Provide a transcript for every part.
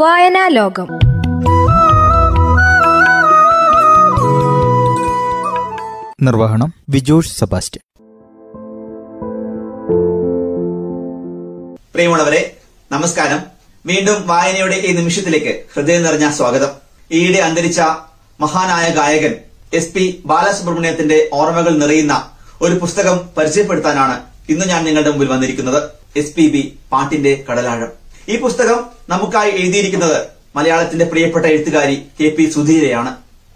വായനാ ലോകം നിർവഹണം വിജോഷ് സെബാസ്റ്റ്യൻ. പ്രിയമുള്ളവരെ നമസ്കാരം. വീണ്ടും വായനയുടെ ഈ നിമിഷത്തിലേക്ക് ഹൃദയം നിറഞ്ഞ സ്വാഗതം. ഈയിടെ അന്തരിച്ച മഹാനായ ഗായകൻ എസ് പി ബാലസുബ്രഹ്മണ്യത്തിന്റെ ഓർമ്മകൾ നിറയുന്ന ഒരു പുസ്തകം പരിചയപ്പെടുത്താനാണ് ഇന്ന് ഞാൻ നിങ്ങളുടെ മുമ്പിൽ വന്നിരിക്കുന്നത്. എസ് പി ബി പാട്ടിന്റെ കടലാഴം. ഈ പുസ്തകം നമുക്കായി എഴുതിയിരിക്കുന്നത് മലയാളത്തിന്റെ പ്രിയപ്പെട്ട എഴുത്തുകാരി കെ പി സുധീരയാണ്.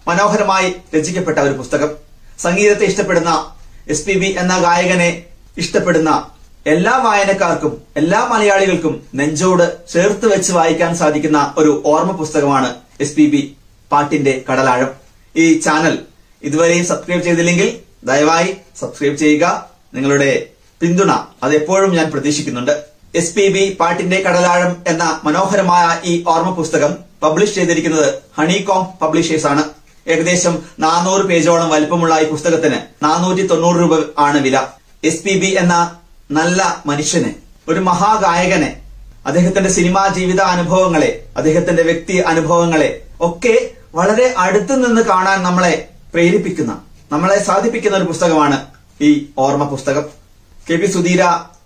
മനോഹരമായി രചിക്കപ്പെട്ട ഒരു പുസ്തകം. സംഗീതത്തെ ഇഷ്ടപ്പെടുന്ന എസ് പി ബി എന്ന ഗായകനെ ഇഷ്ടപ്പെടുന്ന എല്ലാ വായനക്കാർക്കും എല്ലാ മലയാളികൾക്കും നെഞ്ചോട് ചേർത്ത് വെച്ച് വായിക്കാൻ സാധിക്കുന്ന ഒരു ഓർമ്മ പുസ്തകമാണ് എസ് പി ബി പാട്ടിന്റെ കടലാഴം. ഈ ചാനൽ ഇതുവരെയും സബ്സ്ക്രൈബ് ചെയ്തില്ലെങ്കിൽ ദയവായി സബ്സ്ക്രൈബ് ചെയ്യുക. നിങ്ങളുടെ പിന്തുണ അതെപ്പോഴും ഞാൻ പ്രതീക്ഷിക്കുന്നുണ്ട്. എസ് പി ബി പാട്ടിന്റെ കടലാഴം എന്ന മനോഹരമായ ഈ ഓർമ്മ പുസ്തകം പബ്ലിഷ് ചെയ്തിരിക്കുന്നത് ഹണികോം പബ്ലിഷേഴ്സ് ആണ് ഏകദേശം നാനൂറ് പേജോളം വലിപ്പമുള്ള ഈ പുസ്തകത്തിന് നാനൂറ്റി തൊണ്ണൂറ് രൂപ ആണ് വില. എസ് പി ബി എന്ന നല്ല മനുഷ്യനെ ഒരു മഹാഗായകനെ അദ്ദേഹത്തിന്റെ സിനിമാ ജീവിത അനുഭവങ്ങളെ അദ്ദേഹത്തിന്റെ വ്യക്തി അനുഭവങ്ങളെ ഒക്കെ വളരെ അടുത്തു നിന്ന് കാണാൻ നമ്മളെ പ്രേരിപ്പിക്കുന്ന നമ്മളെ സാധിപ്പിക്കുന്ന ഒരു പുസ്തകമാണ് ഈ ഓർമ്മ പുസ്തകം കെ പി സുധീര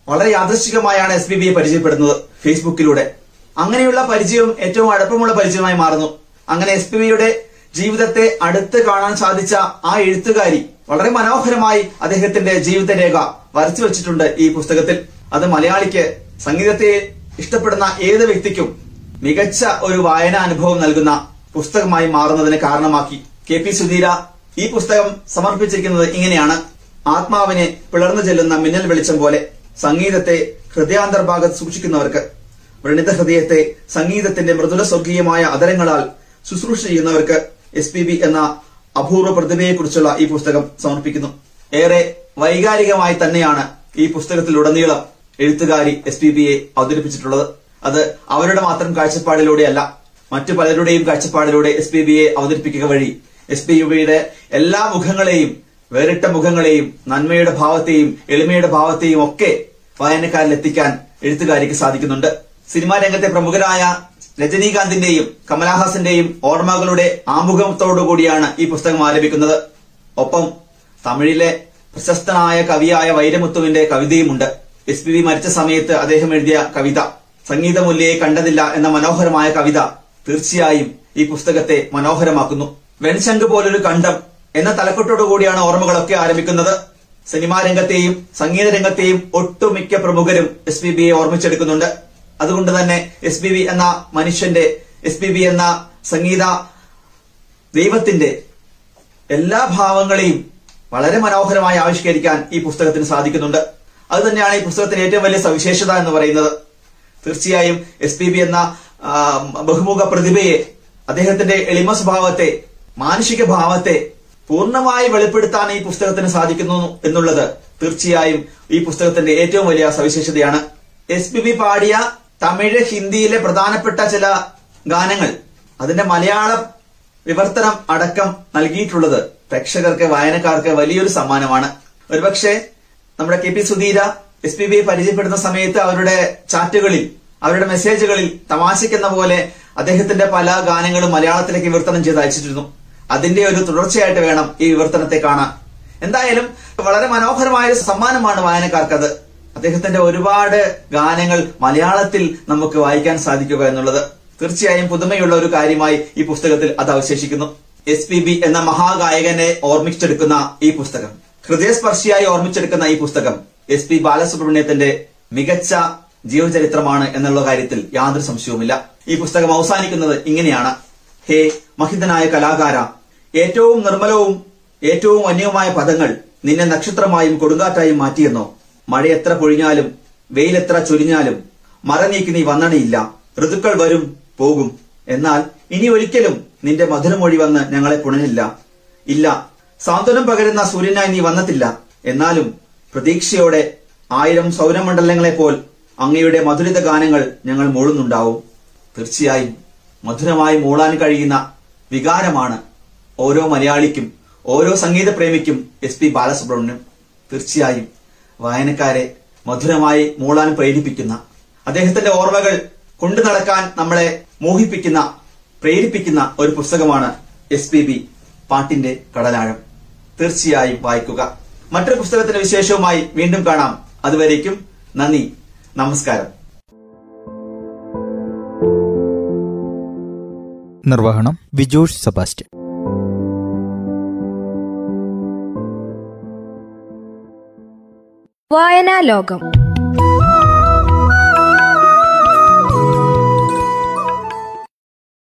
വളരെ യാദൃശ്ചികമായാണ് എസ് പി ബിയെ പരിചയപ്പെടുന്നത് ഫേസ്ബുക്കിലൂടെ. അങ്ങനെയുള്ള പരിചയം ഏറ്റവും അടുപ്പമുള്ള പരിചയമായി മാറുന്നു. അങ്ങനെ എസ് പി ബിയുടെ ജീവിതത്തെ അടുത്ത് കാണാൻ സാധിച്ച ആ എഴുത്തുകാരി വളരെ മനോഹരമായി അദ്ദേഹത്തിന്റെ ജീവിതരേഖ വരച്ചു വെച്ചിട്ടുണ്ട് ഈ പുസ്തകത്തിൽ. അത് മലയാളിക്ക് സംഗീതത്തെ ഇഷ്ടപ്പെടുന്ന ഏത് വ്യക്തിക്കും മികച്ച ഒരു വായനാ അനുഭവം നൽകുന്ന പുസ്തകമായി മാറുന്നതിന് കാരണമാക്കി. കെ പി സുധീര ഈ പുസ്തകം സമർപ്പിച്ചിരിക്കുന്നത് ഇങ്ങനെയാണ്. ആത്മാവിനെ പിളർന്നു ചെല്ലുന്ന മിന്നൽ വെളിച്ചം പോലെ. സംഗീതത്തെ ഹൃദയാന്തർഭാഗത്ത് സൂക്ഷിക്കുന്നവർക്ക് വ്രണിത ഹൃദയത്തെ സംഗീതത്തിന്റെ മൃദുല സ്വർഗീയമായ അതരങ്ങളാൽ ശുശ്രൂഷ ചെയ്യുന്നവർക്ക് എസ് പി ബി എന്ന അപൂർവ പ്രതിഭയെക്കുറിച്ചുള്ള ഈ പുസ്തകം സമർപ്പിക്കുന്നു. ഏറെ വൈകാരികമായി തന്നെയാണ് ഈ പുസ്തകത്തിലുടനീളം എഴുത്തുകാരി എസ് പി ബിയെ അവതരിപ്പിച്ചിട്ടുള്ളത്. അത് അവരുടെ മാത്രം കാഴ്ചപ്പാടിലൂടെയല്ല മറ്റു പലരുടെയും കാഴ്ചപ്പാടിലൂടെ എസ് പി ബിയെ അവതരിപ്പിക്കുക വഴി എസ് പി യുബിയുടെ എല്ലാ മുഖങ്ങളെയും വേറിട്ട മുഖങ്ങളെയും നന്മയുടെ ഭാവത്തെയും എളിമയുടെ ഭാവത്തെയും ഒക്കെ വായനക്കാരിൽ എത്തിക്കാൻ എഴുത്തുകാരിക്ക് സാധിക്കുന്നുണ്ട്. സിനിമാ രംഗത്തെ പ്രമുഖരായ രജനീകാന്തിന്റെയും കമലഹാസന്റെയും ഓർമ്മകളുടെ ആമുഖത്തോടുകൂടിയാണ് ഈ പുസ്തകം ആരംഭിക്കുന്നത് ഒപ്പം തമിഴിലെ പ്രശസ്തനായ കവിയായ വൈരമുത്തുവിന്റെ കവിതയുമുണ്ട്. എസ് പി വി മരിച്ച സമയത്ത് അദ്ദേഹം എഴുതിയ കവിത സംഗീതമൂല്യയെ കണ്ടതില്ല എന്ന മനോഹരമായ കവിത തീർച്ചയായും ഈ പുസ്തകത്തെ മനോഹരമാക്കുന്നു. വെൺശങ്ക് പോലൊരു കണ്ടം എന്ന തലക്കെട്ടോടുകൂടിയാണ് ഓർമ്മകളൊക്കെ ആരംഭിക്കുന്നത്. സിനിമാ രംഗത്തെയും സംഗീത രംഗത്തെയും ഒട്ടുമിക്ക പ്രമുഖരും എസ് പി ബിയെ ഓർമ്മിച്ചെടുക്കുന്നുണ്ട്. അതുകൊണ്ട് തന്നെ എസ് പി ബി എന്ന മനുഷ്യന്റെ എസ് പി ബി എന്ന സംഗീത ദൈവത്തിന്റെ എല്ലാ ഭാവങ്ങളെയും വളരെ മനോഹരമായി ആവിഷ്കരിക്കാൻ ഈ പുസ്തകത്തിന് സാധിക്കുന്നുണ്ട്. അത് തന്നെയാണ് ഈ പുസ്തകത്തിന്റെ ഏറ്റവും വലിയ സവിശേഷത എന്ന് പറയുന്നത്. തീർച്ചയായും എസ് പി ബി എന്ന ബഹുമുഖ പ്രതിഭയെ അദ്ദേഹത്തിന്റെ എളിമ സ്വഭാവത്തെ മാനുഷിക ഭാവത്തെ പൂർണമായി വെളിപ്പെടുത്താൻ ഈ പുസ്തകത്തിന് സാധിക്കുന്നു എന്നുള്ളത് തീർച്ചയായും ഈ പുസ്തകത്തിന്റെ ഏറ്റവും വലിയ സവിശേഷതയാണ്. എസ് പി ബി പാടിയ തമിഴ് ഹിന്ദിയിലെ പ്രധാനപ്പെട്ട ചില ഗാനങ്ങൾ അതിന്റെ മലയാള വിവർത്തനം അടക്കം നൽകിയിട്ടുള്ളത് പ്രേക്ഷകർക്ക് വായനക്കാർക്ക് വലിയൊരു സമ്മാനമാണ്. ഒരുപക്ഷെ നമ്മുടെ K P Sudheera S P ബിയെ പരിചയപ്പെടുന്ന സമയത്ത് അവരുടെ ചാറ്റുകളിൽ അവരുടെ മെസ്സേജുകളിൽ തമാശിക്കുന്ന പോലെ അദ്ദേഹത്തിന്റെ പല ഗാനങ്ങളും മലയാളത്തിലേക്ക് വിവർത്തനം ചെയ്ത് അയച്ചിരുന്നു. അതിന്റെ ഒരു തുടർച്ചയായിട്ട് വേണം ഈ വിവർത്തനത്തെ കാണാൻ. എന്തായാലും വളരെ മനോഹരമായ ഒരു സമ്മാനമാണ് വായനക്കാർക്കത്. അദ്ദേഹത്തിന്റെ ഒരുപാട് ഗാനങ്ങൾ മലയാളത്തിൽ നമുക്ക് വായിക്കാൻ സാധിക്കുക എന്നുള്ളത്. തീർച്ചയായും പുതുമയുള്ള ഒരു കാര്യമായി ഈ പുസ്തകത്തിൽ അത് അവശേഷിക്കുന്നു. എസ് പി ബി എന്ന മഹാഗായകനെ ഓർമ്മിച്ചെടുക്കുന്ന ഈ പുസ്തകം. ഹൃദയസ്പർശിയായി ഓർമ്മിച്ചെടുക്കുന്ന ഈ പുസ്തകം എസ് പി ബാലസുബ്രഹ്മണ്യത്തിന്റെ മികച്ച ജീവചരിത്രമാണ് എന്നുള്ള കാര്യത്തിൽ യാതൊരു സംശയവുമില്ല. ഈ പുസ്തകം അവസാനിക്കുന്നത് ഇങ്ങനെയാണ്. ഹേ മഹിതനായ കലാകാര ഏറ്റവും നിർമ്മലവും ഏറ്റവും അന്യവുമായ പദങ്ങൾ നിന്നെ നക്ഷത്രമായും കൊടുങ്കാറ്റായും മാറ്റിയെന്നോ. മഴ എത്ര പൊഴിഞ്ഞാലും വെയിലെത്ര ചൊരിഞ്ഞാലും മറ നീക്കി നീ വന്നണിയില്ല. ഋതുക്കൾ വരും പോകും. എന്നാൽ ഇനി ഒരിക്കലും നിന്റെ മധുരമൊഴി വന്ന് ഞങ്ങളെ പുണരില്ല. ഇല്ല സാന്ത്വനം പകരുന്ന സൂര്യനായി നീ വന്നിട്ടില്ല എന്നാലും പ്രതീക്ഷയോടെ ആയിരം സൗരമണ്ഡലങ്ങളെപ്പോൽ അങ്ങയുടെ മധുരിത ഗാനങ്ങൾ ഞങ്ങൾ മൂളുന്നുണ്ടാവും. തീർച്ചയായും മധുരമായി മൂളാൻ കഴിയുന്ന വികാരമാണ് ഓരോ മലയാളിക്കും ഓരോ സംഗീത പ്രേമിക്കും എസ് പി ബാലസുബ്രഹ്മണ്യം തീർച്ചയായും വായനക്കാരെ മധുരമായി മൂളാൻ പ്രേരിപ്പിക്കുന്ന അദ്ദേഹത്തിന്റെ ഓർമ്മകൾ കൊണ്ടു നടക്കാൻ നമ്മളെ മോഹിപ്പിക്കുന്ന പ്രേരിപ്പിക്കുന്ന ഒരു പുസ്തകമാണ് എസ് പി ബി പാട്ടിന്റെ കടലാഴം. തീർച്ചയായും വായിക്കുക. മറ്റൊരു പുസ്തകത്തിന്റെ വിശേഷവുമായി വീണ്ടും കാണാം. അതുവരേക്കും നന്ദി. നമസ്കാരം. നിർവഹണം വിജോഷ് സെബാസ്റ്റ്യൻ. വായനാ ലോകം